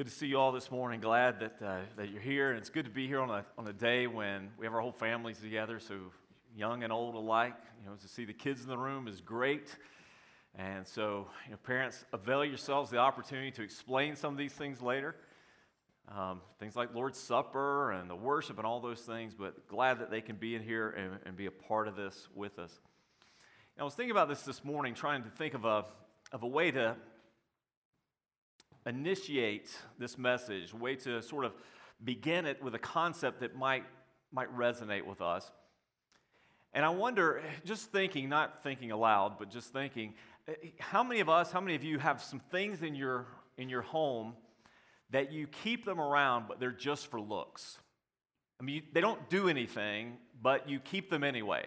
Good to see you all this morning. Glad that, uh, that you're here. And it's good to be here on a, on a day when we have our whole families together, so young and old alike. You know, to see the kids in the room is great. And so, you know, parents, avail yourselves the opportunity to explain some of these things later. Um, things like Lord's Supper and the worship and all those things, but glad that they can be in here and, and be a part of this with us. And I was thinking about this this morning, trying to think of a, of a way to initiate this message, a way to sort of begin it with a concept that might, might resonate with us. And I wonder, just thinking, not thinking aloud, but just thinking, how many of us, how many of you have some things in your, in your home that you keep them around, but they're just for looks? I mean, they don't do anything, but you keep them anyway.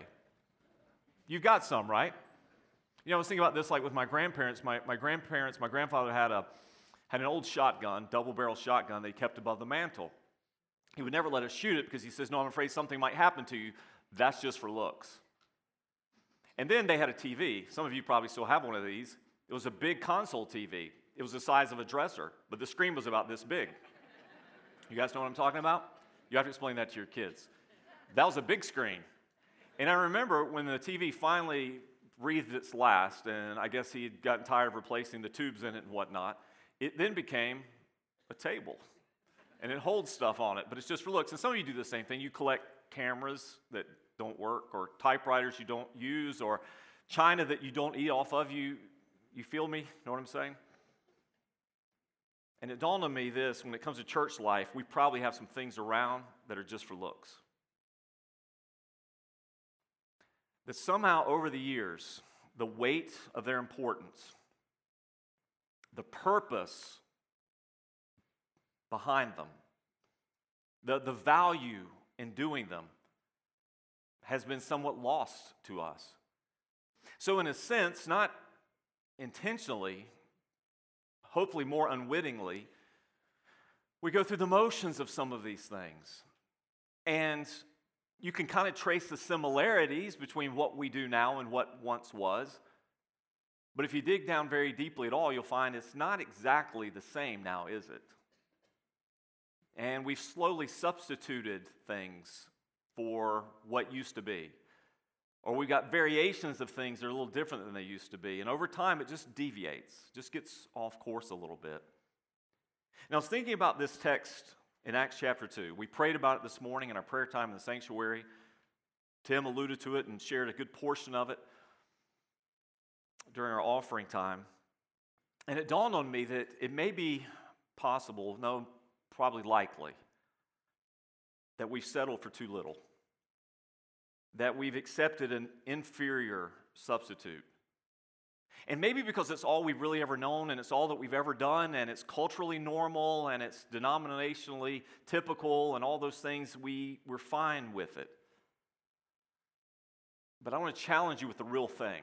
You've got some, right? You know, I was thinking about this like with my grandparents. My, my grandparents, my grandfather had a, had an old shotgun, double barrel shotgun, they kept above the mantle. He would never let us shoot it because he says, No, I'm afraid something might happen to you. That's just for looks. And then they had a TV. Some of you probably still have one of these. It was a big console TV. It was the size of a dresser, but the screen was about this big. You guys know what I'm talking about? You have to explain that to your kids. That was a big screen. And I remember when the TV finally breathed its last, and I guess he'd gotten tired of replacing the tubes in it and whatnot, it then became a table. And it holds stuff on it, but it's just for looks. And some of you do the same thing. You collect cameras that don't work, or typewriters you don't use, or china that you don't eat off of. You, you feel me? Know what I'm saying? And it dawned on me this when it comes to church life, we probably have some things around that are just for looks. That somehow over the years, the weight of their importance the purpose behind them, the, the value in doing them has been somewhat lost to us. So, in a sense, not intentionally, hopefully more unwittingly, we go through the motions of some of these things. And you can kind of trace the similarities between what we do now and what once was. But if you dig down very deeply at all, you'll find it's not exactly the same now, is it? And we've slowly substituted things for what used to be. Or we've got variations of things that are a little different than they used to be. And over time, it just deviates, just gets off course a little bit. Now, I was thinking about this text in Acts chapter 2. We prayed about it this morning in our prayer time in the sanctuary. Tim alluded to it and shared a good portion of it during our offering time. And it dawned on me that it may be possible, no, probably likely, that we've settled for too little, that we've accepted an inferior substitute. And maybe because it's all we've really ever known and it's all that we've ever done and it's culturally normal and it's denominationally typical and all those things, we, we're fine with it. But I want to challenge you with the real thing.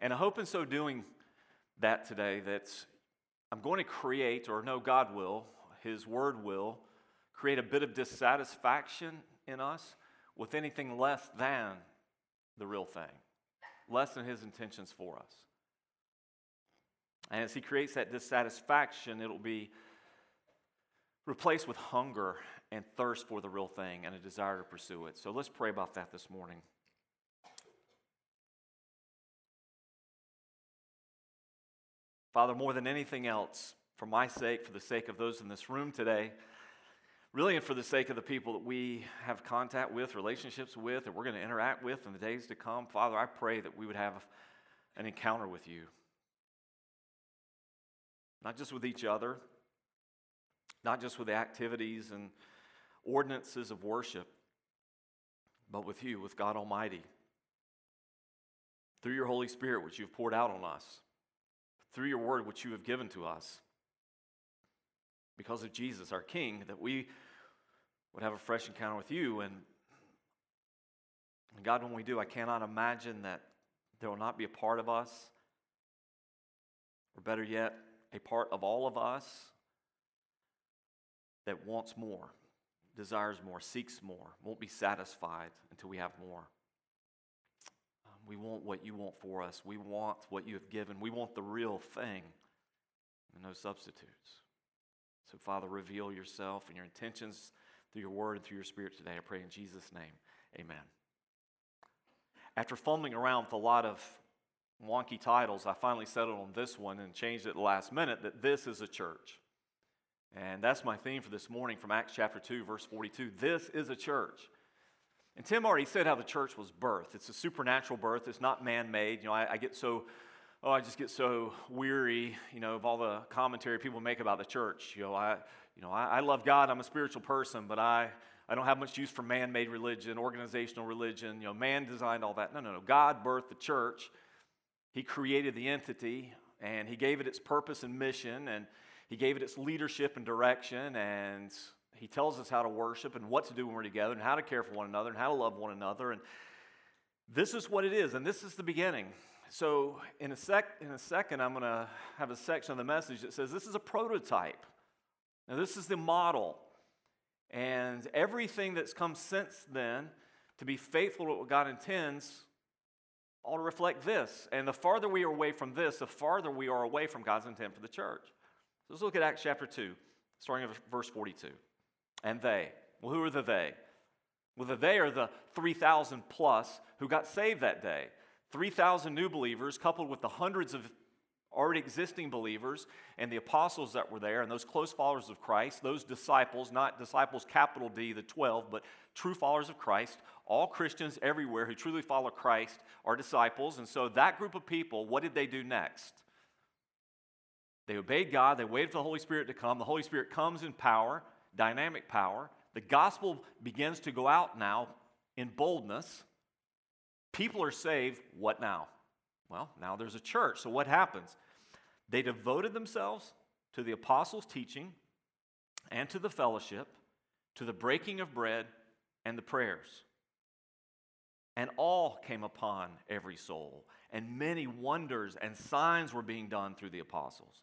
And I hope in so doing that today that I'm going to create, or no, God will, His Word will, create a bit of dissatisfaction in us with anything less than the real thing, less than His intentions for us. And as He creates that dissatisfaction, it'll be replaced with hunger and thirst for the real thing and a desire to pursue it. So let's pray about that this morning. Father, more than anything else, for my sake, for the sake of those in this room today, really, and for the sake of the people that we have contact with, relationships with, that we're going to interact with in the days to come, Father, I pray that we would have an encounter with you. Not just with each other, not just with the activities and ordinances of worship, but with you, with God Almighty, through your Holy Spirit, which you've poured out on us through your word, which you have given to us. Because of Jesus, our King, that we would have a fresh encounter with you. And, God, when we do, I cannot imagine that there will not be a part of us, or better yet, a part of all of us that wants more, desires more, seeks more, won't be satisfied until we have more. We want what you want for us. We want what you have given. We want the real thing and no substitutes. So, Father, reveal yourself and your intentions through your word and through your spirit today. I pray in Jesus' name. Amen. After fumbling around with a lot of wonky titles, I finally settled on this one and changed it at the last minute that this is a church. And that's my theme for this morning from Acts chapter 2, verse 42. This is a church. And Tim already said how the church was birthed. It's a supernatural birth, it's not man made. You know, I, I, get so, oh, I just get so weary, you know, of all the commentary people make about the church. You know, I, you know, I, I love God, I'm a spiritual person, but I, I don't have much use for man made religion, organizational religion. You know, man designed all that. No, no, no. God birthed the church. He created the entity and He gave it its purpose and mission and He gave it its leadership and direction. And he tells us how to worship and what to do when we're together and how to care for one another and how to love one another. And this is what it is, and this is the beginning. So, in a, sec, in a second, I'm going to have a section of the message that says this is a prototype. Now, this is the model. And everything that's come since then to be faithful to what God intends ought to reflect this. And the farther we are away from this, the farther we are away from God's intent for the church. So let's look at Acts chapter 2, starting at verse 42 and they. Well, who are the they? Well, the they are the 3,000 plus who got saved that day. 3,000 new believers, coupled with the hundreds of already existing believers and the apostles that were there and those close followers of Christ, those disciples, not disciples capital D, the 12, but true followers of Christ, all Christians everywhere who truly follow Christ are disciples. And so that group of people, what did they do next? They obeyed God, they waited for the Holy Spirit to come. The Holy Spirit comes in power dynamic power. The gospel begins to go out now in boldness. People are saved. What now? Well, now there's a church. So what happens? They devoted themselves to the apostles' teaching and to the fellowship, to the breaking of bread and the prayers. And all came upon every soul, and many wonders and signs were being done through the apostles.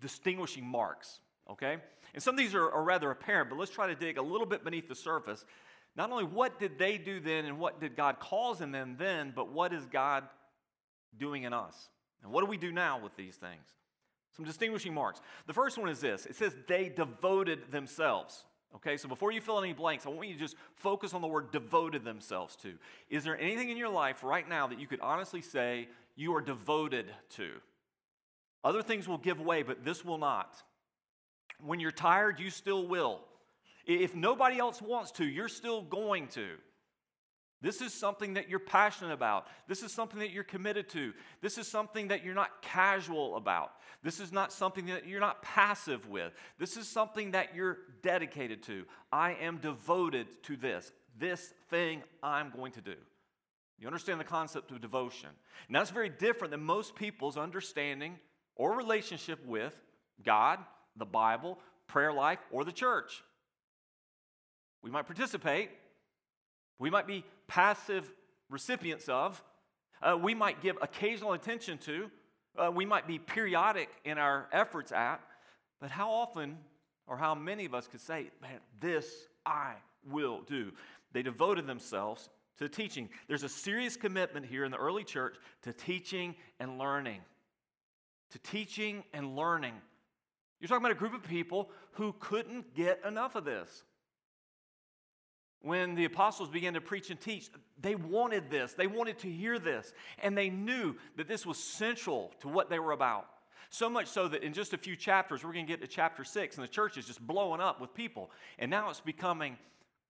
distinguishing marks, okay? And some of these are, are rather apparent, but let's try to dig a little bit beneath the surface. Not only what did they do then and what did God cause in them then, but what is God doing in us? And what do we do now with these things? Some distinguishing marks. The first one is this it says they devoted themselves. Okay, so before you fill in any blanks, I want you to just focus on the word devoted themselves to. Is there anything in your life right now that you could honestly say you are devoted to? Other things will give way, but this will not. When you're tired, you still will. If nobody else wants to, you're still going to. This is something that you're passionate about. This is something that you're committed to. This is something that you're not casual about. This is not something that you're not passive with. This is something that you're dedicated to. I am devoted to this. This thing I'm going to do. You understand the concept of devotion. Now, that's very different than most people's understanding or relationship with God, the Bible, prayer life, or the church. We might participate, we might be passive recipients of, uh, we might give occasional attention to, uh, we might be periodic in our efforts at, but how often or how many of us could say, man, this I will do? They devoted themselves to teaching. There's a serious commitment here in the early church to teaching and learning to teaching and learning. You're talking about a group of people who couldn't get enough of this. When the apostles began to preach and teach, they wanted this. They wanted to hear this. And they knew that this was central to what they were about. So much so that in just a few chapters, we're going to get to chapter six, and the church is just blowing up with people. And now it's becoming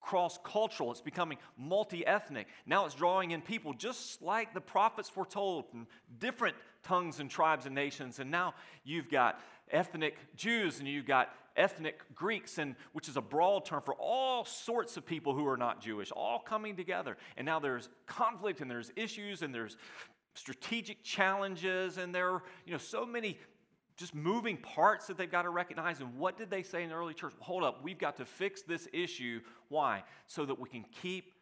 cross cultural, it's becoming multi ethnic. Now it's drawing in people just like the prophets foretold from different tongues and tribes and nations. And now you've got ethnic Jews and you've got ethnic Greeks, and which is a broad term for all sorts of people who are not Jewish, all coming together. And now there's conflict and there's issues and there's strategic challenges and there are you know so many just moving parts that they've got to recognize. And what did they say in the early church? Hold up, we've got to fix this issue. Why? So that we can keep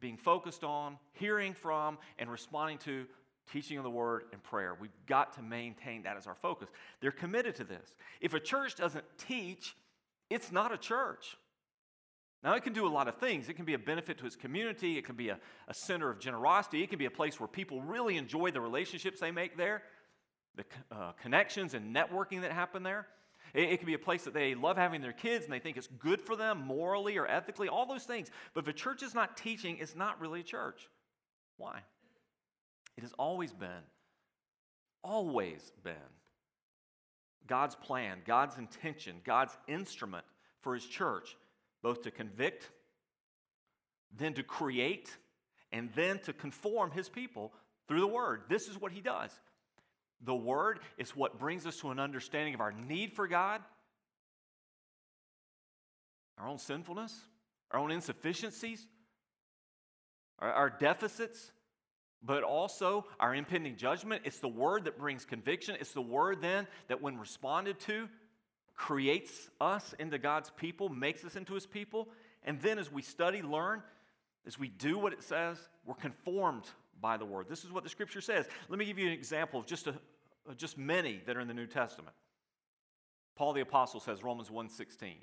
being focused on, hearing from, and responding to teaching of the word and prayer. We've got to maintain that as our focus. They're committed to this. If a church doesn't teach, it's not a church. Now, it can do a lot of things. It can be a benefit to its community, it can be a, a center of generosity, it can be a place where people really enjoy the relationships they make there the uh, connections and networking that happen there. It, it can be a place that they love having their kids and they think it's good for them morally or ethically, all those things. But if a church is not teaching, it's not really a church. Why? It has always been, always been God's plan, God's intention, God's instrument for his church, both to convict, then to create, and then to conform his people through the word. This is what he does. The Word is what brings us to an understanding of our need for God, our own sinfulness, our own insufficiencies, our, our deficits, but also our impending judgment. It's the Word that brings conviction. It's the Word then that, when responded to, creates us into God's people, makes us into His people. And then as we study, learn, as we do what it says, we're conformed by the word. This is what the scripture says. Let me give you an example of just a, just many that are in the New Testament. Paul the apostle says Romans 1:16,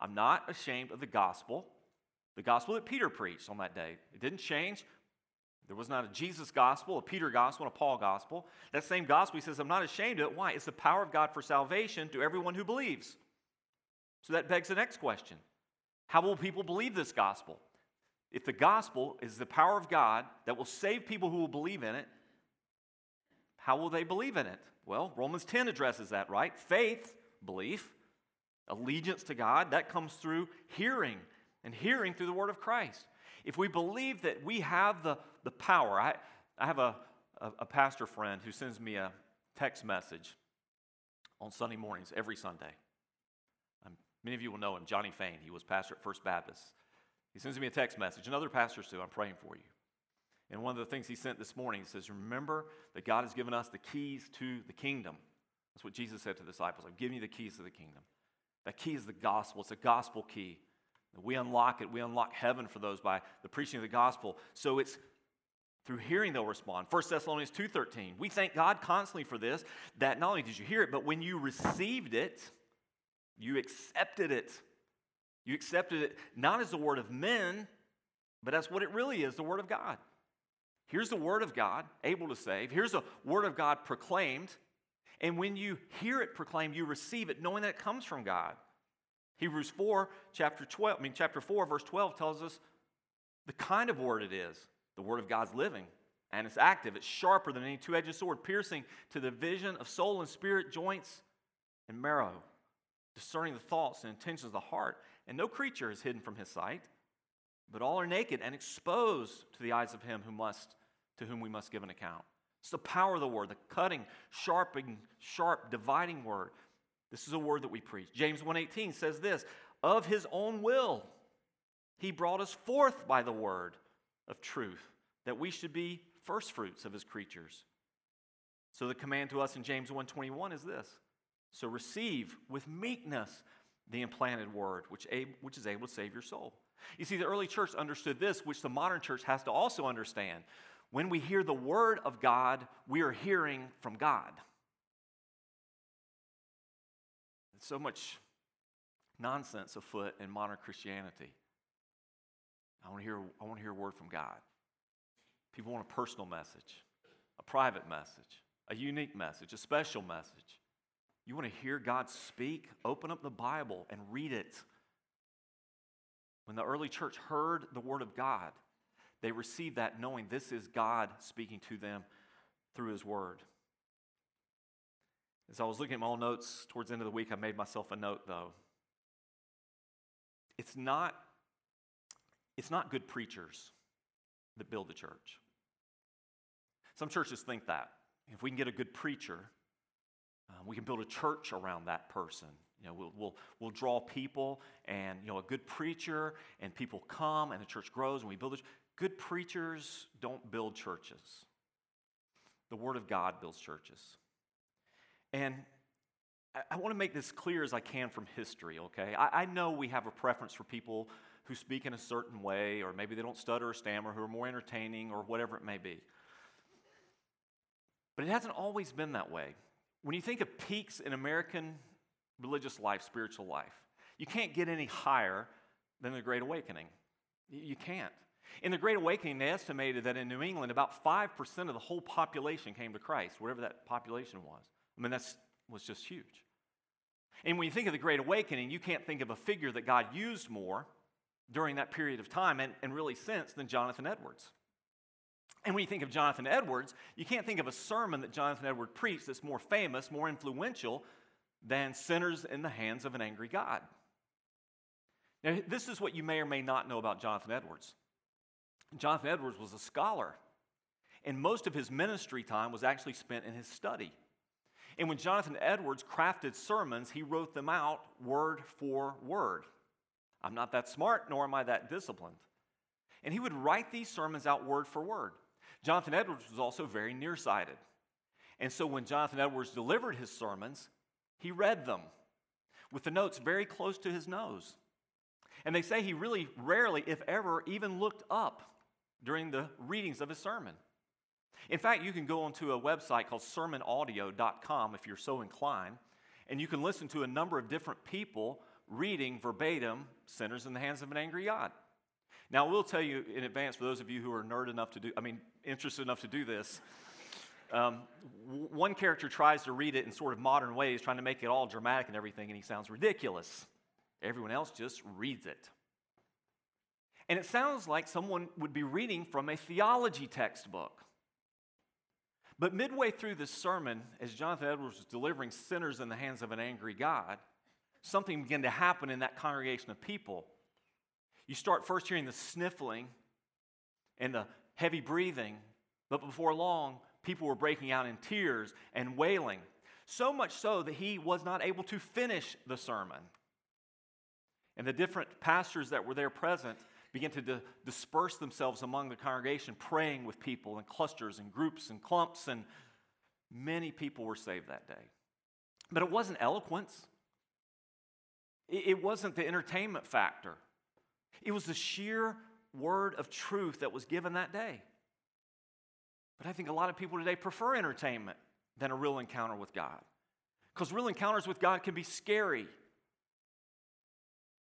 I'm not ashamed of the gospel, the gospel that Peter preached on that day. It didn't change. There was not a Jesus gospel, a Peter gospel, and a Paul gospel. That same gospel, he says, I'm not ashamed of it. Why? It's the power of God for salvation to everyone who believes. So that begs the next question How will people believe this gospel? If the gospel is the power of God that will save people who will believe in it, how will they believe in it? Well, Romans 10 addresses that, right? Faith, belief, allegiance to God, that comes through hearing, and hearing through the word of Christ. If we believe that we have the, the power, I, I have a, a, a pastor friend who sends me a text message on Sunday mornings, every Sunday. Um, many of you will know him, Johnny Fain. He was pastor at First Baptist. He sends me a text message, and other pastors too. I'm praying for you. And one of the things he sent this morning he says, Remember that God has given us the keys to the kingdom. That's what Jesus said to the disciples. I've given you the keys to the kingdom. That key is the gospel, it's a gospel key. We unlock it, we unlock heaven for those by the preaching of the gospel. So it's through hearing they'll respond. 1 Thessalonians 2:13. We thank God constantly for this, that not only did you hear it, but when you received it, you accepted it. You accepted it not as the word of men, but as what it really is, the word of God. Here's the word of God, able to save. Here's the word of God proclaimed. And when you hear it proclaimed, you receive it knowing that it comes from God. Hebrews 4, chapter 12, I mean, chapter 4, verse 12 tells us the kind of word it is. The word of God's living and it's active. It's sharper than any two edged sword, piercing to the vision of soul and spirit, joints and marrow, discerning the thoughts and intentions of the heart. And no creature is hidden from his sight, but all are naked and exposed to the eyes of him who must to whom we must give an account. It's the power of the word, the cutting, sharpening, sharp, dividing word. This is a word that we preach. James 1:18 says this, of his own will he brought us forth by the word of truth, that we should be first fruits of his creatures. So the command to us in James 1:21 is this: so receive with meekness the implanted word, which, which is able to save your soul. You see, the early church understood this, which the modern church has to also understand. When we hear the word of God, we are hearing from God. So much nonsense afoot in modern Christianity. I want to hear, I want to hear a word from God. People want a personal message, a private message, a unique message, a special message. You want to hear God speak? Open up the Bible and read it. When the early church heard the word of God, they received that knowing this is God speaking to them through His Word. As I was looking at my own notes towards the end of the week, I made myself a note though. It's not, it's not good preachers that build the church. Some churches think that. If we can get a good preacher, um, we can build a church around that person. You know, we'll, we'll, we'll draw people and, you know, a good preacher and people come and the church grows and we build it. Good preachers don't build churches. The Word of God builds churches. And I, I want to make this clear as I can from history, okay? I, I know we have a preference for people who speak in a certain way, or maybe they don't stutter or stammer, who are more entertaining, or whatever it may be. But it hasn't always been that way. When you think of peaks in American religious life, spiritual life, you can't get any higher than the Great Awakening. You can't. In the Great Awakening, they estimated that in New England, about 5% of the whole population came to Christ, whatever that population was. I mean, that was just huge. And when you think of the Great Awakening, you can't think of a figure that God used more during that period of time and, and really since than Jonathan Edwards. And when you think of Jonathan Edwards, you can't think of a sermon that Jonathan Edwards preached that's more famous, more influential than Sinners in the Hands of an Angry God. Now, this is what you may or may not know about Jonathan Edwards. Jonathan Edwards was a scholar, and most of his ministry time was actually spent in his study. And when Jonathan Edwards crafted sermons, he wrote them out word for word. I'm not that smart, nor am I that disciplined. And he would write these sermons out word for word. Jonathan Edwards was also very nearsighted. And so when Jonathan Edwards delivered his sermons, he read them with the notes very close to his nose. And they say he really rarely, if ever, even looked up during the readings of his sermon. In fact, you can go onto a website called sermonaudio.com if you're so inclined, and you can listen to a number of different people reading verbatim Sinners in the Hands of an Angry God. Now, I will tell you in advance for those of you who are nerd enough to do, I mean, interested enough to do this. Um, one character tries to read it in sort of modern ways, trying to make it all dramatic and everything, and he sounds ridiculous. Everyone else just reads it. And it sounds like someone would be reading from a theology textbook. But midway through this sermon, as Jonathan Edwards was delivering sinners in the hands of an angry God, something began to happen in that congregation of people. You start first hearing the sniffling and the heavy breathing, but before long, people were breaking out in tears and wailing. So much so that he was not able to finish the sermon. And the different pastors that were there present began to di- disperse themselves among the congregation, praying with people in clusters and groups and clumps, and many people were saved that day. But it wasn't eloquence, it wasn't the entertainment factor, it was the sheer word of truth that was given that day. But I think a lot of people today prefer entertainment than a real encounter with God. Because real encounters with God can be scary.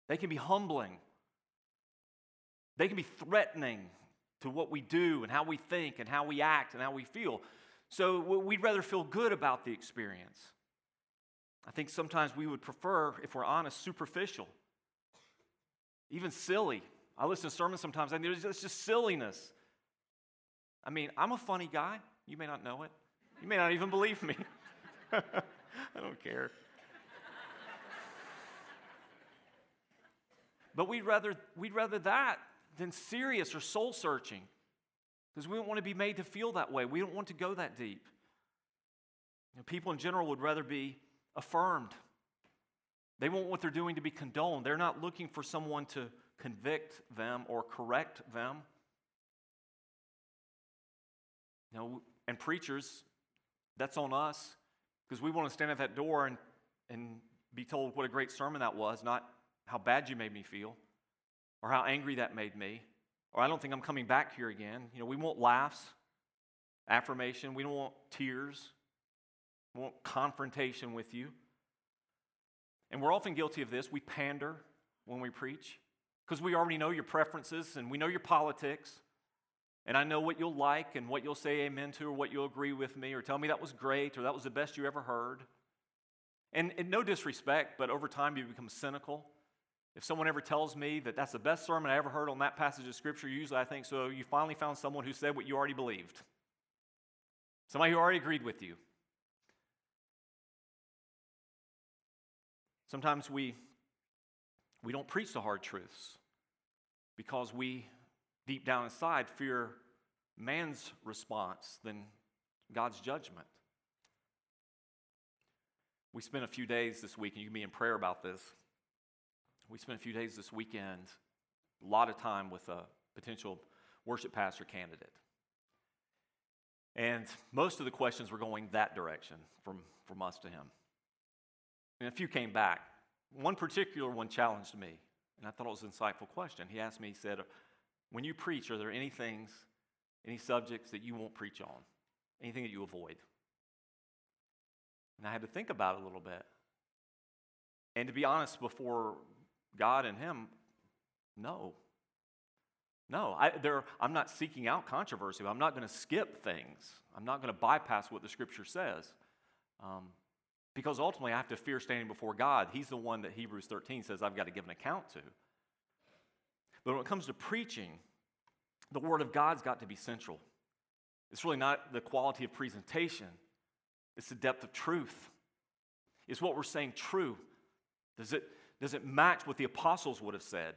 They can be humbling. They can be threatening to what we do and how we think and how we act and how we feel. So we'd rather feel good about the experience. I think sometimes we would prefer, if we're honest, superficial, even silly. I listen to sermons sometimes, and it's just silliness. I mean, I'm a funny guy. You may not know it. You may not even believe me. I don't care. But we'd rather, we'd rather that than serious or soul searching because we don't want to be made to feel that way. We don't want to go that deep. You know, people in general would rather be affirmed. They want what they're doing to be condoned. They're not looking for someone to convict them or correct them. You know, and preachers, that's on us because we want to stand at that door and, and be told what a great sermon that was, not how bad you made me feel or how angry that made me or I don't think I'm coming back here again. You know, we want laughs, affirmation, we don't want tears, we want confrontation with you. And we're often guilty of this. We pander when we preach because we already know your preferences and we know your politics. And I know what you'll like and what you'll say amen to or what you'll agree with me or tell me that was great or that was the best you ever heard. And, and no disrespect, but over time you become cynical if someone ever tells me that that's the best sermon I ever heard on that passage of Scripture, usually I think, so you finally found someone who said what you already believed. Somebody who already agreed with you. Sometimes we, we don't preach the hard truths because we, deep down inside, fear man's response than God's judgment. We spent a few days this week, and you can be in prayer about this we spent a few days this weekend, a lot of time with a potential worship pastor candidate. And most of the questions were going that direction from, from us to him. And a few came back. One particular one challenged me, and I thought it was an insightful question. He asked me, he said, When you preach, are there any things, any subjects that you won't preach on? Anything that you avoid? And I had to think about it a little bit. And to be honest, before God and Him, no. No, I, am not seeking out controversy. I'm not going to skip things. I'm not going to bypass what the Scripture says. Um, because ultimately, I have to fear standing before God. He's the one that Hebrews 13 says I've got to give an account to. But when it comes to preaching, the Word of God's got to be central. It's really not the quality of presentation, it's the depth of truth. Is what we're saying true? Does it, does it match what the apostles would have said?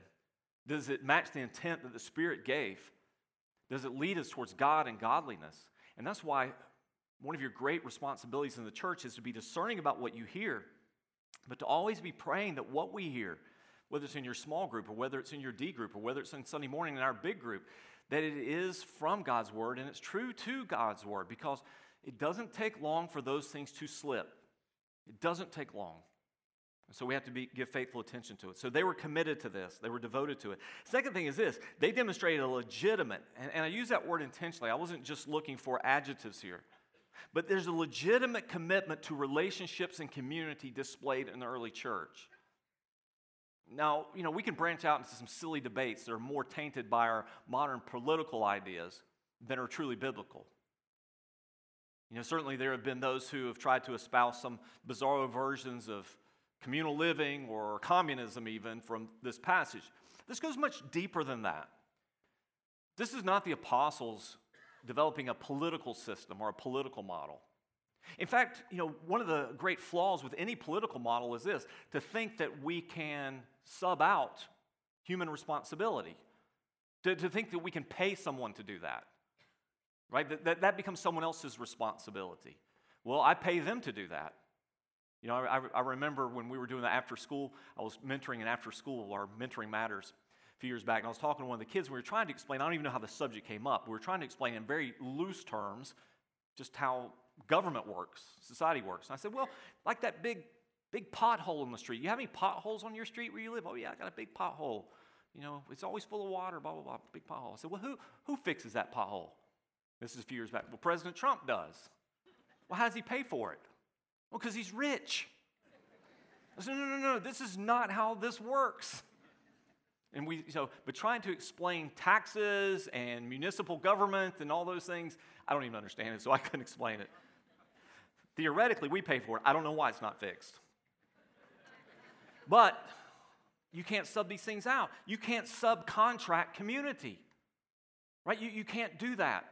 Does it match the intent that the Spirit gave? Does it lead us towards God and godliness? And that's why one of your great responsibilities in the church is to be discerning about what you hear, but to always be praying that what we hear, whether it's in your small group or whether it's in your D group or whether it's in Sunday morning in our big group, that it is from God's word and it's true to God's word because it doesn't take long for those things to slip. It doesn't take long. So we have to be, give faithful attention to it. So they were committed to this, they were devoted to it. Second thing is this they demonstrated a legitimate, and, and I use that word intentionally, I wasn't just looking for adjectives here, but there's a legitimate commitment to relationships and community displayed in the early church. Now, you know, we can branch out into some silly debates that are more tainted by our modern political ideas than are truly biblical. You know, certainly there have been those who have tried to espouse some bizarre versions of communal living or communism, even from this passage. This goes much deeper than that. This is not the apostles developing a political system or a political model. In fact, you know, one of the great flaws with any political model is this to think that we can sub out human responsibility, to, to think that we can pay someone to do that, right? That, that, that becomes someone else's responsibility. Well, I pay them to do that. You know, I, I remember when we were doing the after school, I was mentoring an after school or mentoring matters a few years back, and I was talking to one of the kids, and we were trying to explain, I don't even know how the subject came up. We were trying to explain in very loose terms just how government works, society works. And I said, well, like that big, big pothole in the street. You have any potholes on your street where you live? Oh, yeah, I got a big pothole. You know, it's always full of water, blah, blah, blah, big pothole. I said, well, who, who fixes that pothole? This is a few years back. Well, President Trump does. Well, how does he pay for it? Well, because he's rich. I said, no, no, no, this is not how this works. And we, so, but trying to explain taxes and municipal government and all those things, I don't even understand it, so I couldn't explain it. Theoretically, we pay for it. I don't know why it's not fixed. But you can't sub these things out. You can't subcontract community, right? You, you can't do that.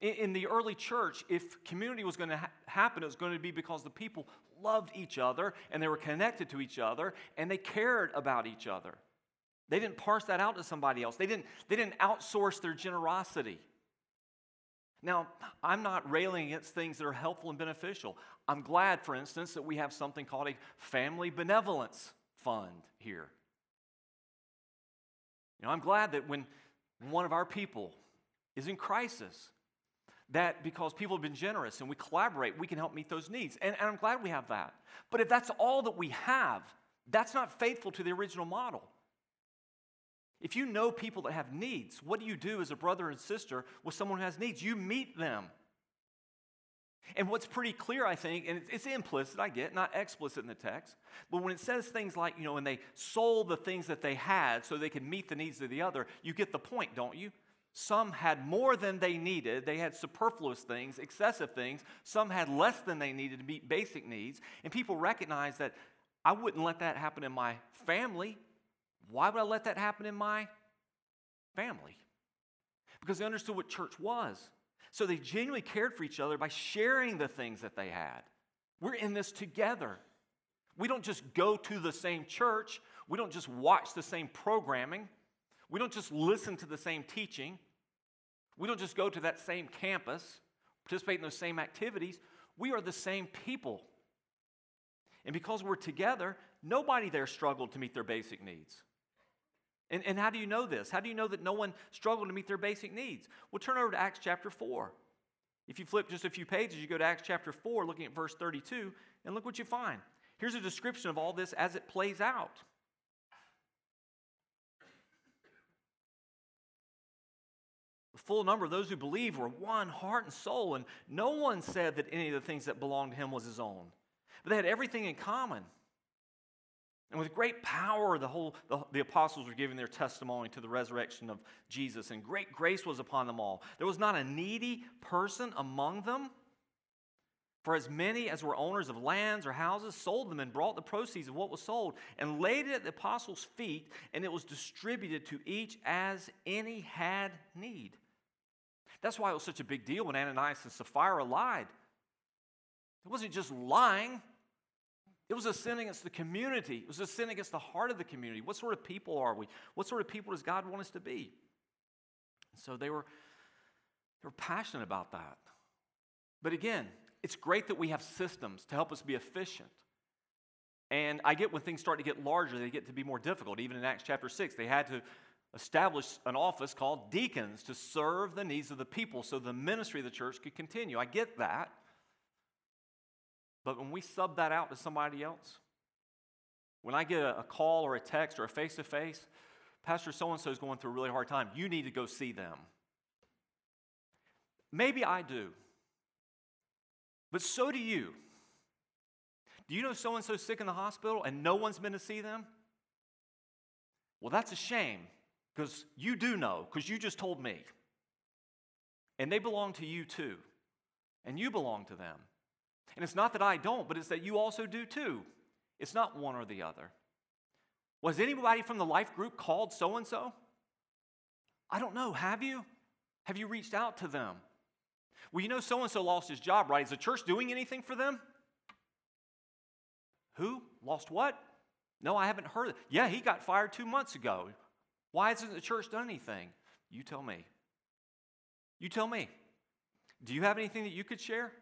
In, the early church, if community was going to ha- happen, it was going to be because the people loved each other and they were connected to each other and they cared about each other. They didn't parse that out to somebody else, they didn't, they didn't outsource their generosity. Now, I'm not railing against things that are helpful and beneficial. I'm glad, for instance, that we have something called a family benevolence fund here. You know, I'm glad that when one of our people is in crisis, that because people have been generous and we collaborate, we can help meet those needs. And, and I'm glad we have that. But if that's all that we have, that's not faithful to the original model. If you know people that have needs, what do you do as a brother and sister with someone who has needs? You meet them. And what's pretty clear, I think, and it's, implicit, I get, not explicit in the text, but when it says things like, you know, when they sold the things that they had so they could meet the needs of the other, you get the point, don't you? Some had more than they needed. They had superfluous things, excessive things. Some had less than they needed to meet basic needs. And people recognized that I wouldn't let that happen in my family. Why would I let that happen in my family? Because they understood what church was. So they genuinely cared for each other by sharing the things that they had. We're in this together. We don't just go to the same church, we don't just watch the same programming, we don't just listen to the same teaching, we don't just go to that same campus, participate in those same activities. We are the same people. And because we're together, nobody there struggled to meet their basic needs. And, and how do you know this? How do you know that no one struggled to meet their basic needs? Well, turn over to Acts chapter 4. If you flip just a few pages, you go to Acts chapter 4, looking at verse 32, and look what you find. Here's a description of all this as it plays out. Full number of those who believed were one heart and soul, and no one said that any of the things that belonged to him was his own. But they had everything in common. And with great power, the whole the, the, apostles were giving their testimony to the resurrection of Jesus, and great grace was upon them all. There was not a needy person among them. For as many as were owners of lands or houses sold them and brought the proceeds of what was sold and laid it at the apostles' feet, and it was distributed to each as any had need. That's why it was such a big deal when Ananias and Sapphira lied. It wasn't just lying, it was a sin against the community. It was a sin against the heart of the community. What sort of people are we? What sort of people does God want us to be? And So they were, they were passionate about that. But again, it's great that we have systems to help us be efficient. And I get when things start to get larger, they get to be more difficult. Even in Acts chapter 6, they had to establish an office called deacons to serve the needs of the people so the ministry of the church could continue. I get that. But when we sub that out to somebody else, when I get a, a call or a text or a face to face, Pastor so and so is going through a really hard time, you need to go see them. Maybe I do, but so do you. Do you know so and so sick in the hospital and no one's been to see them? Well, that's a shame because you do know, because you just told me. And they belong to you too, and you belong to them. And it's not that I don't, but it's that you also do too. It's not one or the other. Was anybody from the life group called so and so? I don't know. Have you? Have you reached out to them? Well, you know, so and so lost his job, right? Is the church doing anything for them? Who? Lost what? No, I haven't heard. Yeah, he got fired two months ago. Why hasn't the church done anything? You tell me. You tell me. Do you have anything that you could share?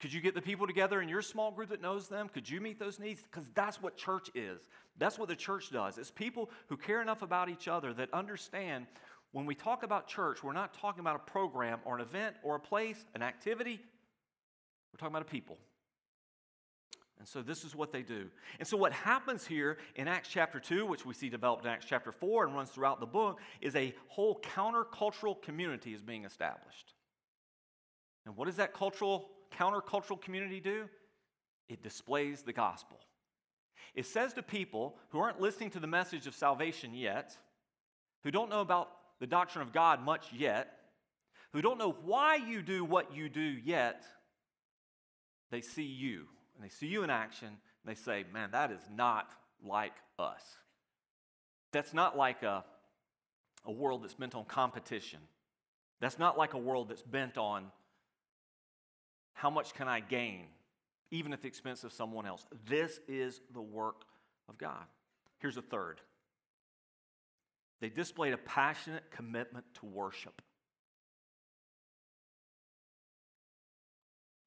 Could you get the people together in your small group that knows them? Could you meet those needs? Because that's what church is. That's what the church does. It's people who care enough about each other that understand when we talk about church, we're not talking about a program or an event or a place, an activity. We're talking about a people. And so this is what they do. And so what happens here in Acts chapter 2, which we see developed in Acts chapter 4 and runs throughout the book, is a whole countercultural community is being established. And what is that cultural countercultural community do? It displays the gospel. It says to people who aren't listening to the message of salvation yet, who don't know about the doctrine of God much yet, who don't know why you do what you do yet, they see you and they see you in action and they say, Man, that is not like us. That's not like a, a world that's bent on competition. That's not like a world that's bent on how much can I gain, even at the expense of someone else? This is the work of God. Here's a third they displayed a passionate commitment to worship.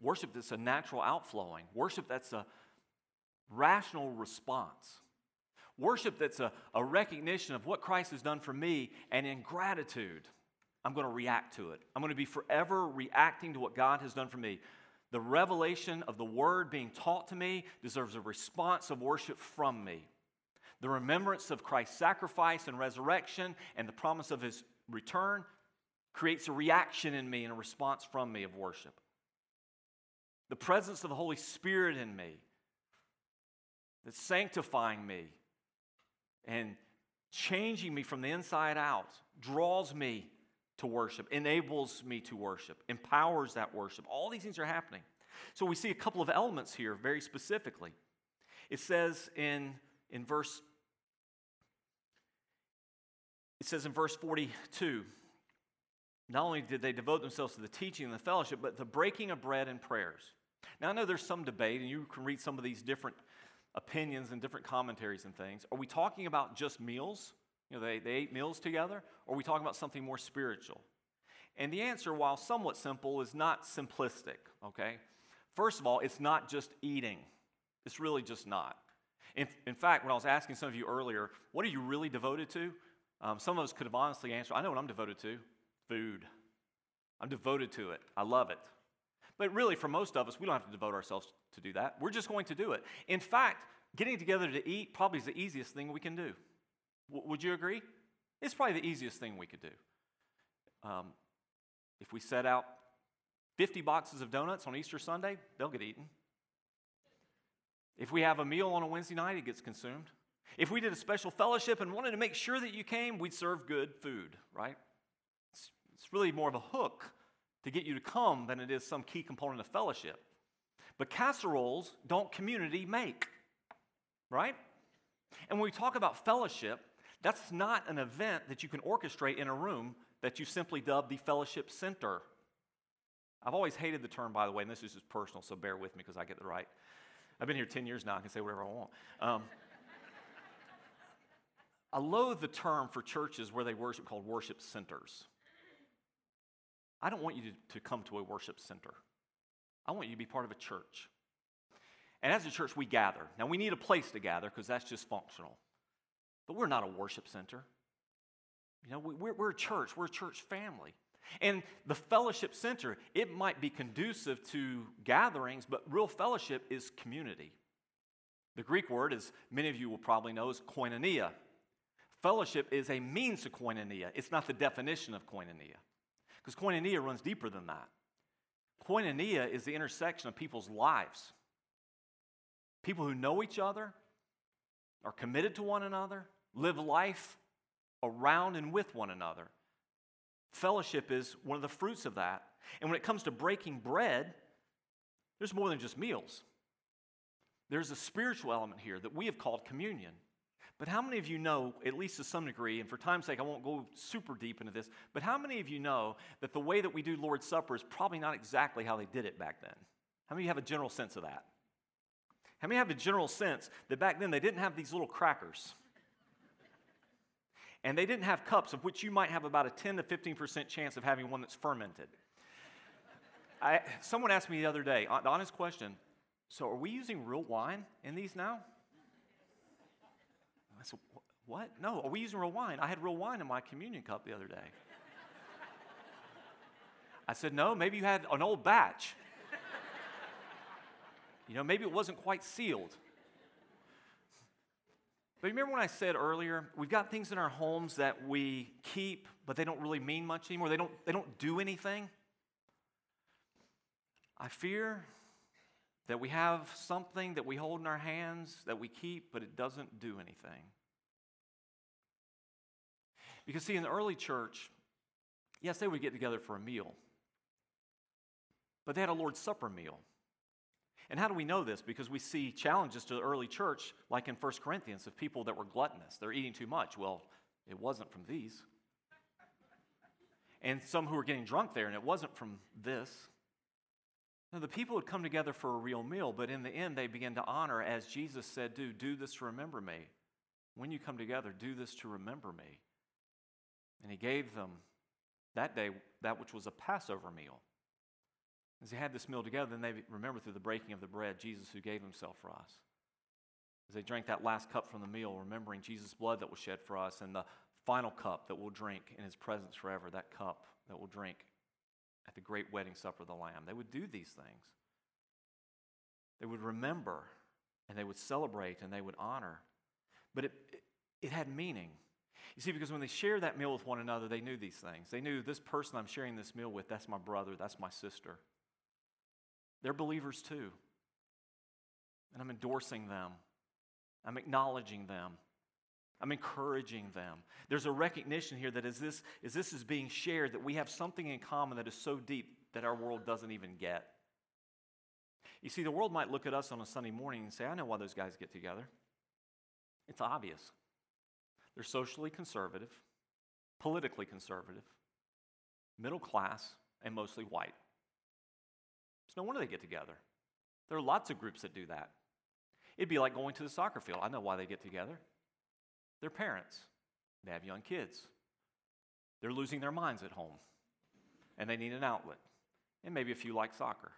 Worship that's a natural outflowing, worship that's a rational response. Worship that's a, a recognition of what Christ has done for me, and in gratitude, I'm going to react to it. I'm going to be forever reacting to what God has done for me. The revelation of the word being taught to me deserves a response of worship from me. The remembrance of Christ's sacrifice and resurrection and the promise of his return creates a reaction in me and a response from me of worship. The presence of the Holy Spirit in me that's sanctifying me and changing me from the inside out draws me to worship, enables me to worship, empowers that worship. All these things are happening. So we see a couple of elements here very specifically. It says in, in verse it says in verse 42 not only did they devote themselves to the teaching and the fellowship, but the breaking of bread and prayers. Now, I know there's some debate, and you can read some of these different opinions and different commentaries and things. Are we talking about just meals? You know, they, they ate meals together? Or are we talking about something more spiritual? And the answer, while somewhat simple, is not simplistic, okay? First of all, it's not just eating, it's really just not. In, in fact, when I was asking some of you earlier, what are you really devoted to? Um, some of us could have honestly answered, I know what I'm devoted to food. I'm devoted to it, I love it. But really, for most of us, we don't have to devote ourselves to do that. We're just going to do it. In fact, getting together to eat probably is the easiest thing we can do. W- would you agree? It's probably the easiest thing we could do. Um, if we set out 50 boxes of donuts on Easter Sunday, they'll get eaten. If we have a meal on a Wednesday night, it gets consumed. If we did a special fellowship and wanted to make sure that you came, we'd serve good food, right? It's, it's really more of a hook to get you to come than it is some key component of fellowship. But casseroles don't community make, right? And when we talk about fellowship, that's not an event that you can orchestrate in a room that you simply dub the fellowship center. I've always hated the term, by the way, and this is just personal, so bear with me because I get the right. I've been here 10 years now, I can say whatever I want. Um, I loathe the term for churches where they worship called worship centers. I don't want you to, to come to a worship center. I want you to be part of a church. And as a church, we gather. Now, we need a place to gather because that's just functional. But we're not a worship center. You know, we're, we're a church, we're a church family. And the fellowship center, it might be conducive to gatherings, but real fellowship is community. The Greek word, as many of you will probably know, is koinonia. Fellowship is a means to koinonia, it's not the definition of koinonia. Because koinonia runs deeper than that. Koinonia is the intersection of people's lives. People who know each other, are committed to one another, live life around and with one another. Fellowship is one of the fruits of that. And when it comes to breaking bread, there's more than just meals. There's a spiritual element here that we have called communion. But how many of you know, at least to some degree, and for time's sake, I won't go super deep into this, but how many of you know that the way that we do Lord's Supper is probably not exactly how they did it back then? How many of you have a general sense of that? How many have a general sense that back then they didn't have these little crackers? And they didn't have cups, of which you might have about a 10 to 15% chance of having one that's fermented. I, someone asked me the other day, the honest question so are we using real wine in these now? I said, what? No, are we using real wine? I had real wine in my communion cup the other day. I said, no, maybe you had an old batch. You know, maybe it wasn't quite sealed. But you remember when I said earlier, we've got things in our homes that we keep, but they don't really mean much anymore. They don't, they don't do anything. I fear that we have something that we hold in our hands that we keep, but it doesn't do anything. Because, see, in the early church, yes, they would get together for a meal, but they had a Lord's Supper meal. And how do we know this? Because we see challenges to the early church, like in 1 Corinthians, of people that were gluttonous. They're eating too much. Well, it wasn't from these. And some who were getting drunk there, and it wasn't from this. Now, the people would come together for a real meal, but in the end, they began to honor, as Jesus said, Do, do this to remember me. When you come together, do this to remember me. And he gave them that day that which was a Passover meal. As they had this meal together, then they remember through the breaking of the bread Jesus who gave himself for us. As they drank that last cup from the meal, remembering Jesus' blood that was shed for us, and the final cup that we'll drink in his presence forever, that cup that we'll drink at the great wedding supper of the Lamb. They would do these things. They would remember and they would celebrate and they would honor. But it, it, it had meaning. You see, because when they shared that meal with one another, they knew these things. They knew this person I'm sharing this meal with, that's my brother, that's my sister. They're believers too. And I'm endorsing them, I'm acknowledging them. I'm encouraging them. There's a recognition here that as this, as this is being shared, that we have something in common that is so deep that our world doesn't even get. You see, the world might look at us on a Sunday morning and say, I know why those guys get together. It's obvious. They're socially conservative, politically conservative, middle class, and mostly white. It's no wonder they get together. There are lots of groups that do that. It'd be like going to the soccer field. I know why they get together. They're parents, they have young kids. They're losing their minds at home, and they need an outlet. And maybe a few like soccer.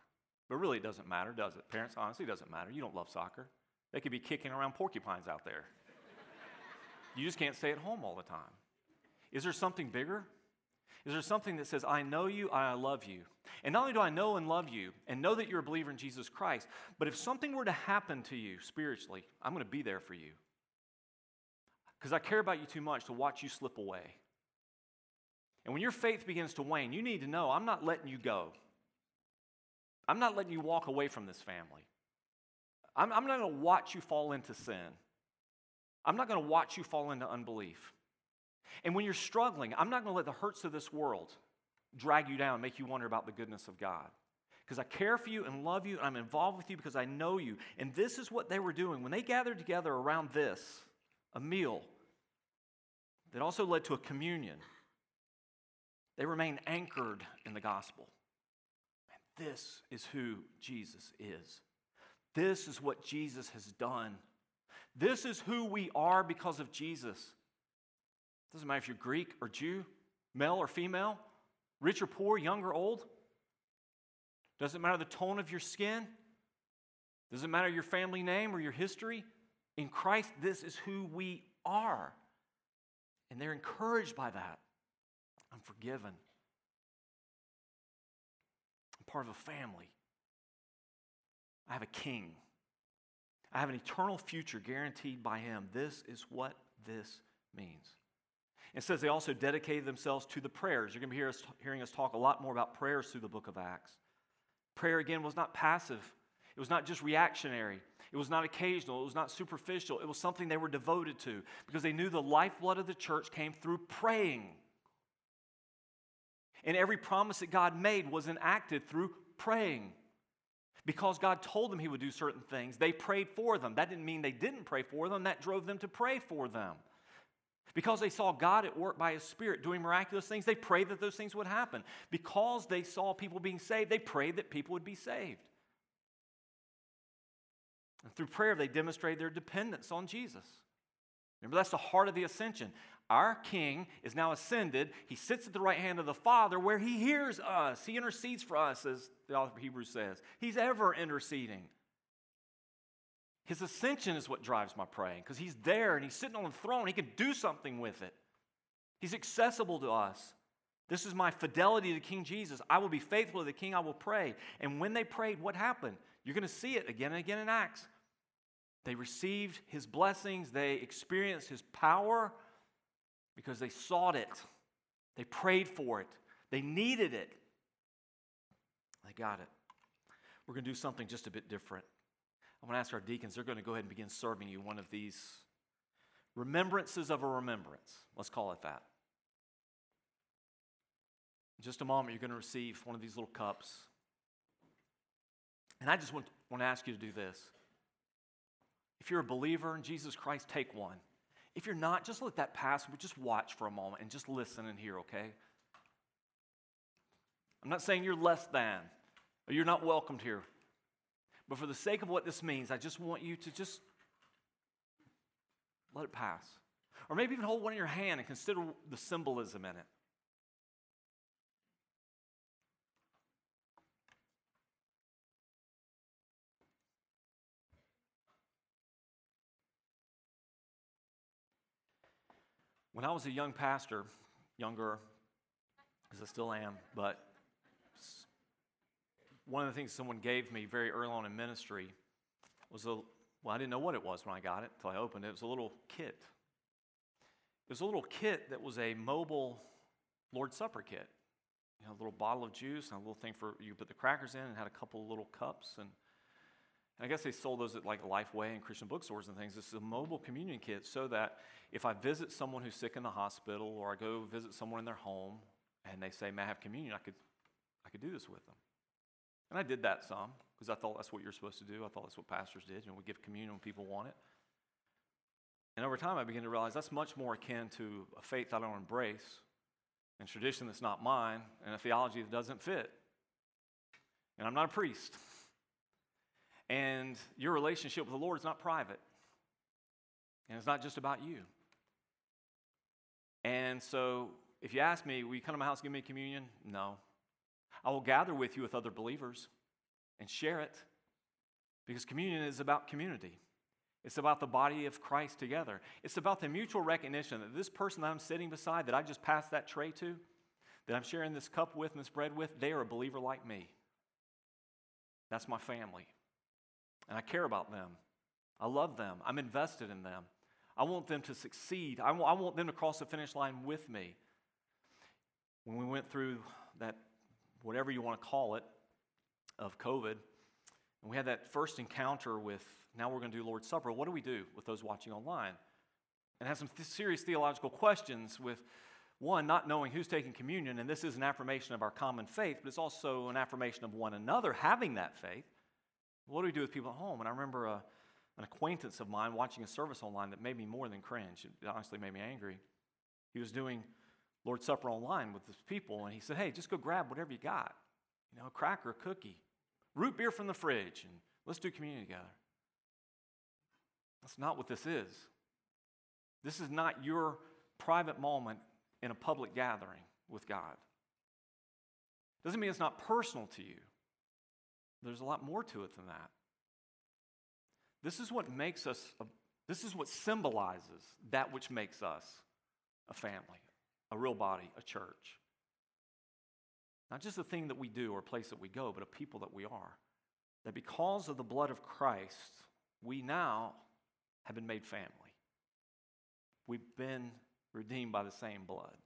But really, it doesn't matter, does it? Parents, honestly, it doesn't matter. You don't love soccer. They could be kicking around porcupines out there. you just can't stay at home all the time. Is there something bigger? Is there something that says, I know you, I love you? And not only do I know and love you and know that you're a believer in Jesus Christ, but if something were to happen to you spiritually, I'm going to be there for you. Because I care about you too much to watch you slip away. And when your faith begins to wane, you need to know I'm not letting you go. I'm not letting you walk away from this family. I'm, I'm not going to watch you fall into sin. I'm not going to watch you fall into unbelief. And when you're struggling, I'm not going to let the hurts of this world drag you down, make you wonder about the goodness of God. Because I care for you and love you, and I'm involved with you because I know you. And this is what they were doing. When they gathered together around this, a meal that also led to a communion, they remain anchored in the gospel. And this is who Jesus is. This is what Jesus has done. This is who we are because of Jesus. Doesn't matter if you're Greek or Jew, male or female, rich or poor, young or old. Doesn't matter the tone of your skin. Doesn't matter your family name or your history. In Christ, this is who we are. And they're encouraged by that. I'm forgiven. I'm part of a family. I have a king. I have an eternal future guaranteed by him. This is what this means. It says they also dedicated themselves to the prayers. You're going to be hear us, hearing us talk a lot more about prayers through the book of Acts. Prayer, again, was not passive, it was not just reactionary. It was not occasional. It was not superficial. It was something they were devoted to because they knew the lifeblood of the church came through praying. And every promise that God made was enacted through praying. Because God told them He would do certain things, they prayed for them. That didn't mean they didn't pray for them, that drove them to pray for them. Because they saw God at work by His Spirit doing miraculous things, they prayed that those things would happen. Because they saw people being saved, they prayed that people would be saved. And through prayer, they demonstrate their dependence on Jesus. Remember, that's the heart of the ascension. Our King is now ascended. He sits at the right hand of the Father where He hears us. He intercedes for us, as the author of Hebrews says. He's ever interceding. His ascension is what drives my praying because He's there and He's sitting on the throne. He can do something with it. He's accessible to us. This is my fidelity to King Jesus. I will be faithful to the King. I will pray. And when they prayed, what happened? You're going to see it again and again in Acts. They received His blessings, they experienced His power because they sought it, they prayed for it, they needed it. They got it. We're going to do something just a bit different. I'm going to ask our deacons, they're going to go ahead and begin serving you one of these remembrances of a remembrance. Let's call it that. In just a moment, you're going to receive one of these little cups. And I just want, want to ask you to do this. If you're a believer in Jesus Christ, take one. If you're not, just let that pass. But just watch for a moment and just listen and hear, okay? I'm not saying you're less than or you're not welcomed here. But for the sake of what this means, I just want you to just let it pass. Or maybe even hold one in your hand and consider the symbolism in it. When I was a young pastor, younger, as I still am, but one of the things someone gave me very early on in ministry was a, well, I didn't know what it was when I got it until I opened it. It was a little kit. It was a little kit that was a mobile Lord's Supper kit. You know, a little bottle of juice and a little thing for you put the crackers in and had a couple little cups and and I guess they sold those at like Lifeway and Christian bookstores and things. This is a mobile communion kit so that if I visit someone who's sick in the hospital or I go visit someone in their home and they say, May I have communion? I could, I could do this with them. And I did that some because I thought that's what you're supposed to do. I thought that's what pastors did. You know, we give communion when people want it. And over time, I began to realize that's much more akin to a faith I don't embrace and tradition that's not mine and a theology that doesn't fit. And I'm not a priest. And your relationship with the Lord is not private. And it's not just about you. And so, if you ask me, will you come to my house and give me communion? No. I will gather with you with other believers and share it because communion is about community. It's about the body of Christ together. It's about the mutual recognition that this person that I'm sitting beside, that I just passed that tray to, that I'm sharing this cup with and this bread with, they are a believer like me. That's my family. And I care about them. I love them. I'm invested in them. I want them to succeed. I want them to cross the finish line with me. When we went through that, whatever you want to call it, of COVID, and we had that first encounter with now we're going to do Lord's Supper, what do we do with those watching online? And have some th- serious theological questions with one, not knowing who's taking communion, and this is an affirmation of our common faith, but it's also an affirmation of one another having that faith. What do we do with people at home? And I remember a, an acquaintance of mine watching a service online that made me more than cringe. It honestly made me angry. He was doing Lord's Supper online with his people, and he said, Hey, just go grab whatever you got. You know, a cracker, a cookie, root beer from the fridge, and let's do communion together. That's not what this is. This is not your private moment in a public gathering with God. Doesn't mean it's not personal to you. There's a lot more to it than that. This is what makes us, a, this is what symbolizes that which makes us a family, a real body, a church. Not just a thing that we do or a place that we go, but a people that we are. That because of the blood of Christ, we now have been made family. We've been redeemed by the same blood.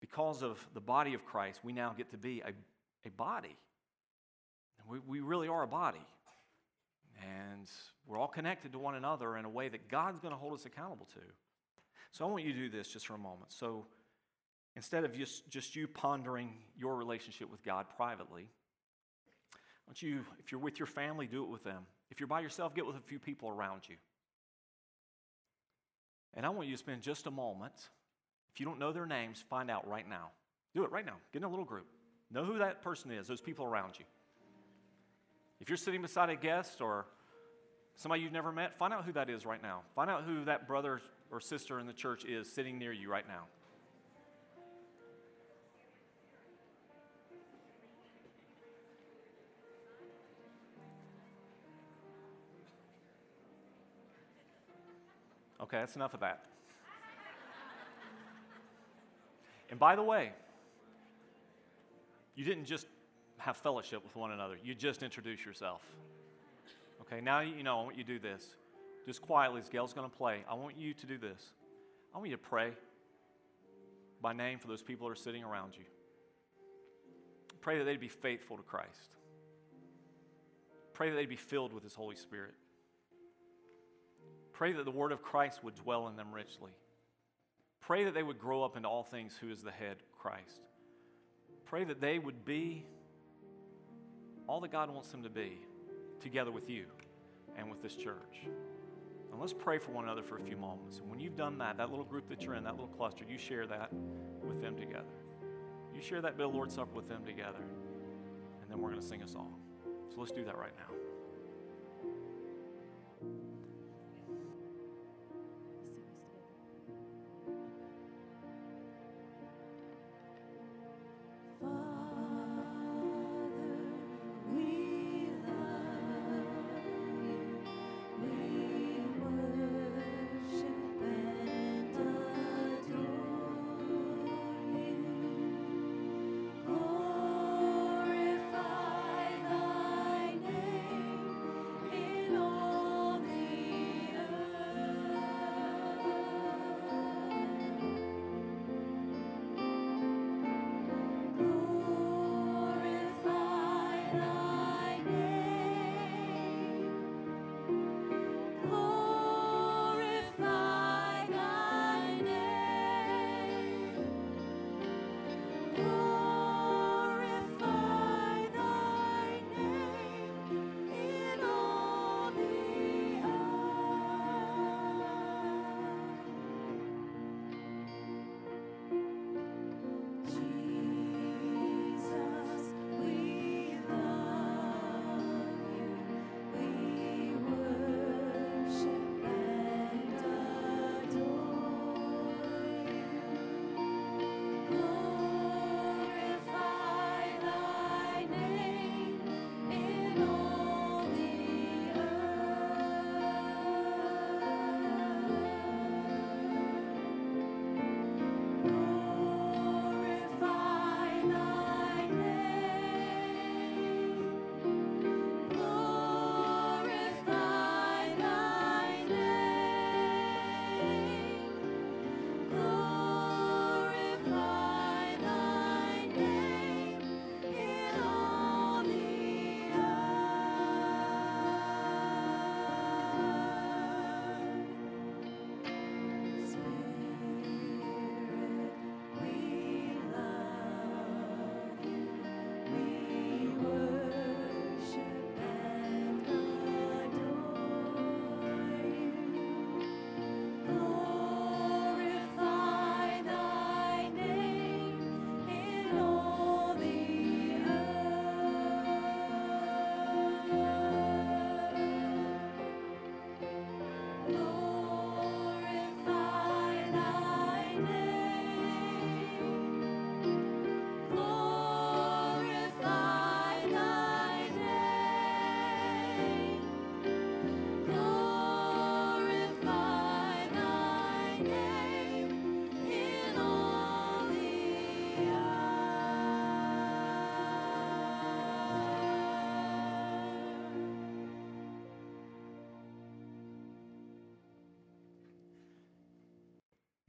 Because of the body of Christ, we now get to be a, a body. We, we really are a body. And we're all connected to one another in a way that God's going to hold us accountable to. So I want you to do this just for a moment. So instead of just, just you pondering your relationship with God privately, I want you, if you're with your family, do it with them. If you're by yourself, get with a few people around you. And I want you to spend just a moment. If you don't know their names, find out right now. Do it right now. Get in a little group. Know who that person is, those people around you. If you're sitting beside a guest or somebody you've never met, find out who that is right now. Find out who that brother or sister in the church is sitting near you right now. Okay, that's enough of that. And by the way, you didn't just have fellowship with one another. You just introduce yourself. Okay, now you know, I want you to do this. Just quietly, as Gail's going to play, I want you to do this. I want you to pray by name for those people that are sitting around you. Pray that they'd be faithful to Christ. Pray that they'd be filled with His Holy Spirit. Pray that the word of Christ would dwell in them richly. Pray that they would grow up into all things who is the head, Christ. Pray that they would be all that God wants them to be together with you and with this church. And let's pray for one another for a few moments. And when you've done that, that little group that you're in, that little cluster, you share that with them together. You share that bit of Lord's Supper with them together. And then we're going to sing a song. So let's do that right now.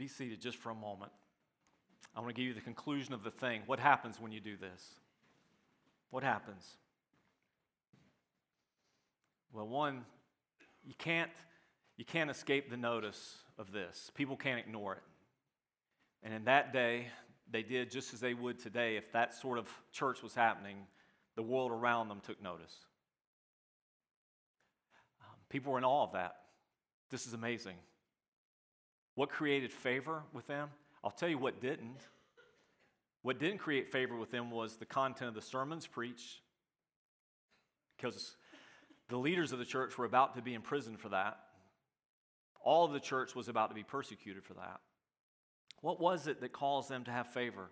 Be seated just for a moment. I want to give you the conclusion of the thing. What happens when you do this? What happens? Well, one, you can't, you can't escape the notice of this. People can't ignore it. And in that day, they did just as they would today. If that sort of church was happening, the world around them took notice. Um, people were in awe of that. This is amazing. What created favor with them? I'll tell you what didn't. What didn't create favor with them was the content of the sermons preached, because the leaders of the church were about to be imprisoned for that. All of the church was about to be persecuted for that. What was it that caused them to have favor?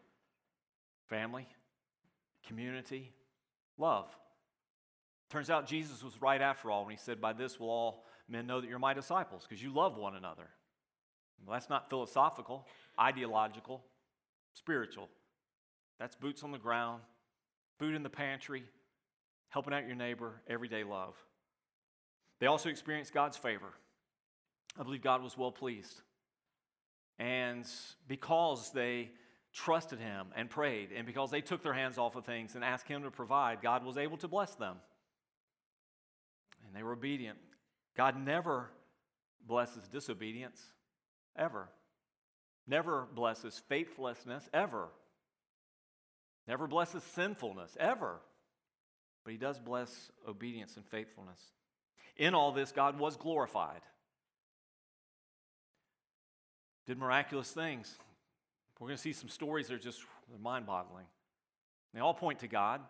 Family, community, love. Turns out Jesus was right after all when he said, By this will all men know that you're my disciples, because you love one another. Well, that's not philosophical, ideological, spiritual. That's boots on the ground, food in the pantry, helping out your neighbor, everyday love. They also experienced God's favor. I believe God was well pleased. And because they trusted Him and prayed, and because they took their hands off of things and asked Him to provide, God was able to bless them. And they were obedient. God never blesses disobedience ever. Never blesses faithlessness, ever. Never blesses sinfulness, ever. But he does bless obedience and faithfulness. In all this, God was glorified. Did miraculous things. We're going to see some stories that are just mind boggling. They all point to God.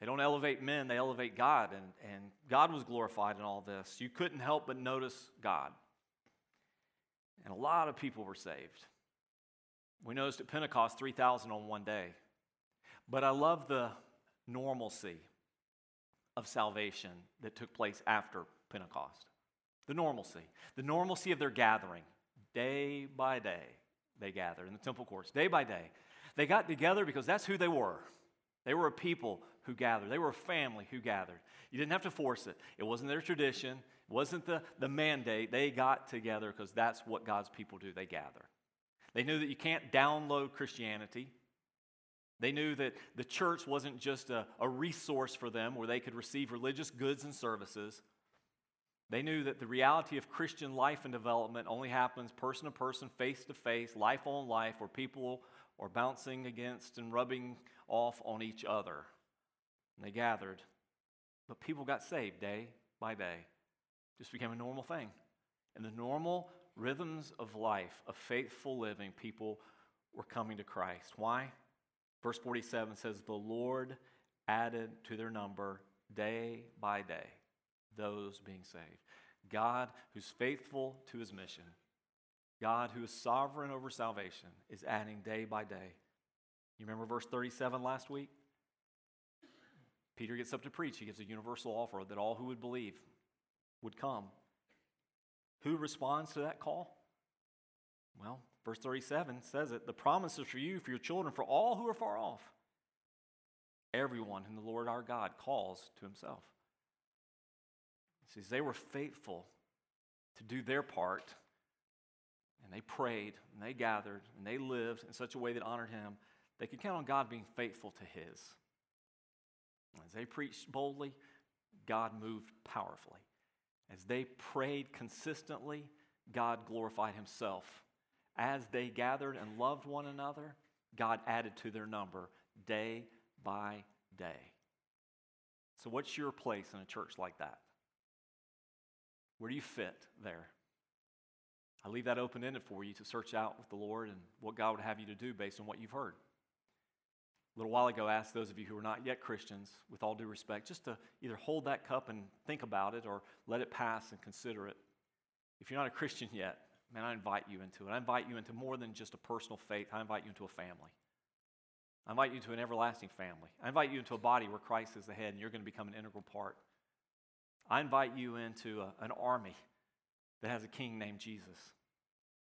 They don't elevate men, they elevate God. And, and God was glorified in all this. You couldn't help but notice God. And a lot of people were saved. We noticed at Pentecost 3,000 on one day. But I love the normalcy of salvation that took place after Pentecost. The normalcy. The normalcy of their gathering. Day by day, they gathered in the temple courts. Day by day. They got together because that's who they were. They were a people who gathered, they were a family who gathered. You didn't have to force it, it wasn't their tradition, wasn't the, the mandate. They got together because that's what God's people do. They gather. They knew that you can't download Christianity. They knew that the church wasn't just a, a resource for them where they could receive religious goods and services. They knew that the reality of Christian life and development only happens person to person, face to face, life on life, where people are bouncing against and rubbing off on each other. And they gathered. But people got saved day by day just became a normal thing. And the normal rhythms of life, of faithful living, people were coming to Christ. Why? Verse 47 says, The Lord added to their number day by day those being saved. God, who's faithful to his mission, God, who is sovereign over salvation, is adding day by day. You remember verse 37 last week? Peter gets up to preach. He gives a universal offer that all who would believe would come. Who responds to that call? Well, verse 37 says it the promises for you, for your children, for all who are far off. Everyone whom the Lord our God calls to himself. He says they were faithful to do their part, and they prayed, and they gathered, and they lived in such a way that honored him. They could count on God being faithful to his. As they preached boldly, God moved powerfully. As they prayed consistently, God glorified himself. As they gathered and loved one another, God added to their number day by day. So, what's your place in a church like that? Where do you fit there? I leave that open ended for you to search out with the Lord and what God would have you to do based on what you've heard a little while ago I asked those of you who are not yet Christians, with all due respect, just to either hold that cup and think about it or let it pass and consider it. If you're not a Christian yet, man, I invite you into it. I invite you into more than just a personal faith, I invite you into a family. I invite you into an everlasting family. I invite you into a body where Christ is the head and you're going to become an integral part. I invite you into a, an army that has a king named Jesus.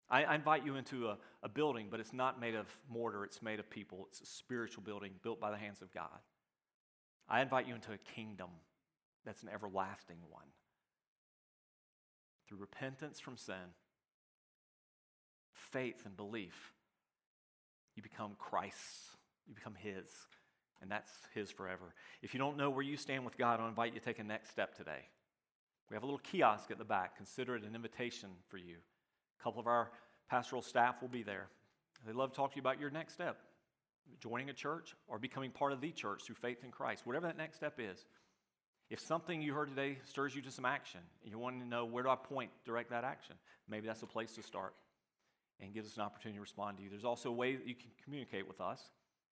I, I invite you into a, a building, but it's not made of mortar, it's made of people. It's a spiritual building built by the hands of God. I invite you into a kingdom that's an everlasting one. Through repentance from sin, faith and belief, you become Christ's, you become His, and that's His forever. If you don't know where you stand with God, I invite you to take a next step today. We have a little kiosk at the back. Consider it an invitation for you. A couple of our pastoral staff will be there. They'd love to talk to you about your next step joining a church or becoming part of the church through faith in Christ, whatever that next step is. If something you heard today stirs you to some action, and you want to know where do I point, direct that action, maybe that's a place to start and gives us an opportunity to respond to you. There's also a way that you can communicate with us.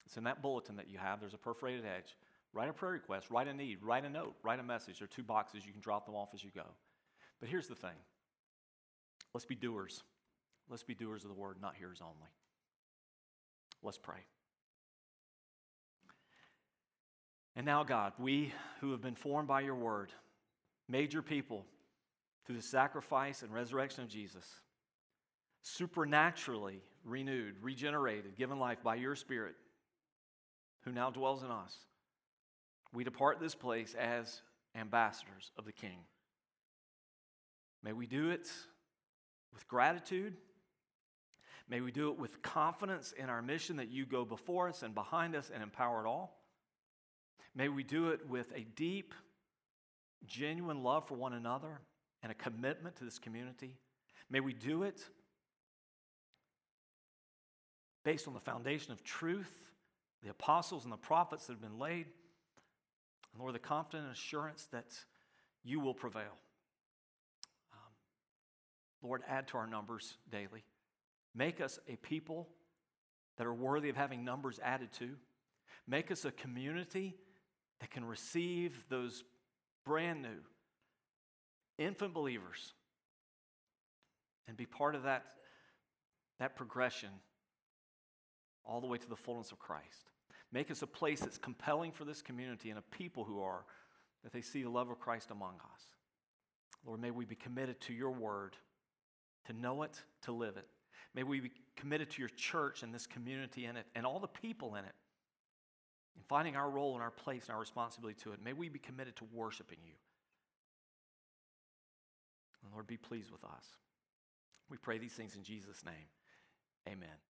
It's in that bulletin that you have. There's a perforated edge. Write a prayer request, write a need, write a note, write a message. There are two boxes. You can drop them off as you go. But here's the thing let's be doers. Let's be doers of the word, not hearers only. Let's pray. And now, God, we who have been formed by your word, made your people through the sacrifice and resurrection of Jesus, supernaturally renewed, regenerated, given life by your Spirit, who now dwells in us, we depart this place as ambassadors of the King. May we do it with gratitude. May we do it with confidence in our mission that you go before us and behind us and empower it all. May we do it with a deep, genuine love for one another and a commitment to this community. May we do it based on the foundation of truth, the apostles and the prophets that have been laid, and Lord, the confident assurance that you will prevail. Lord, add to our numbers daily. Make us a people that are worthy of having numbers added to. Make us a community that can receive those brand new infant believers and be part of that, that progression all the way to the fullness of Christ. Make us a place that's compelling for this community and a people who are, that they see the love of Christ among us. Lord, may we be committed to your word, to know it, to live it. May we be committed to your church and this community in it and all the people in it in finding our role and our place and our responsibility to it, may we be committed to worshiping you. And Lord, be pleased with us. We pray these things in Jesus' name. Amen.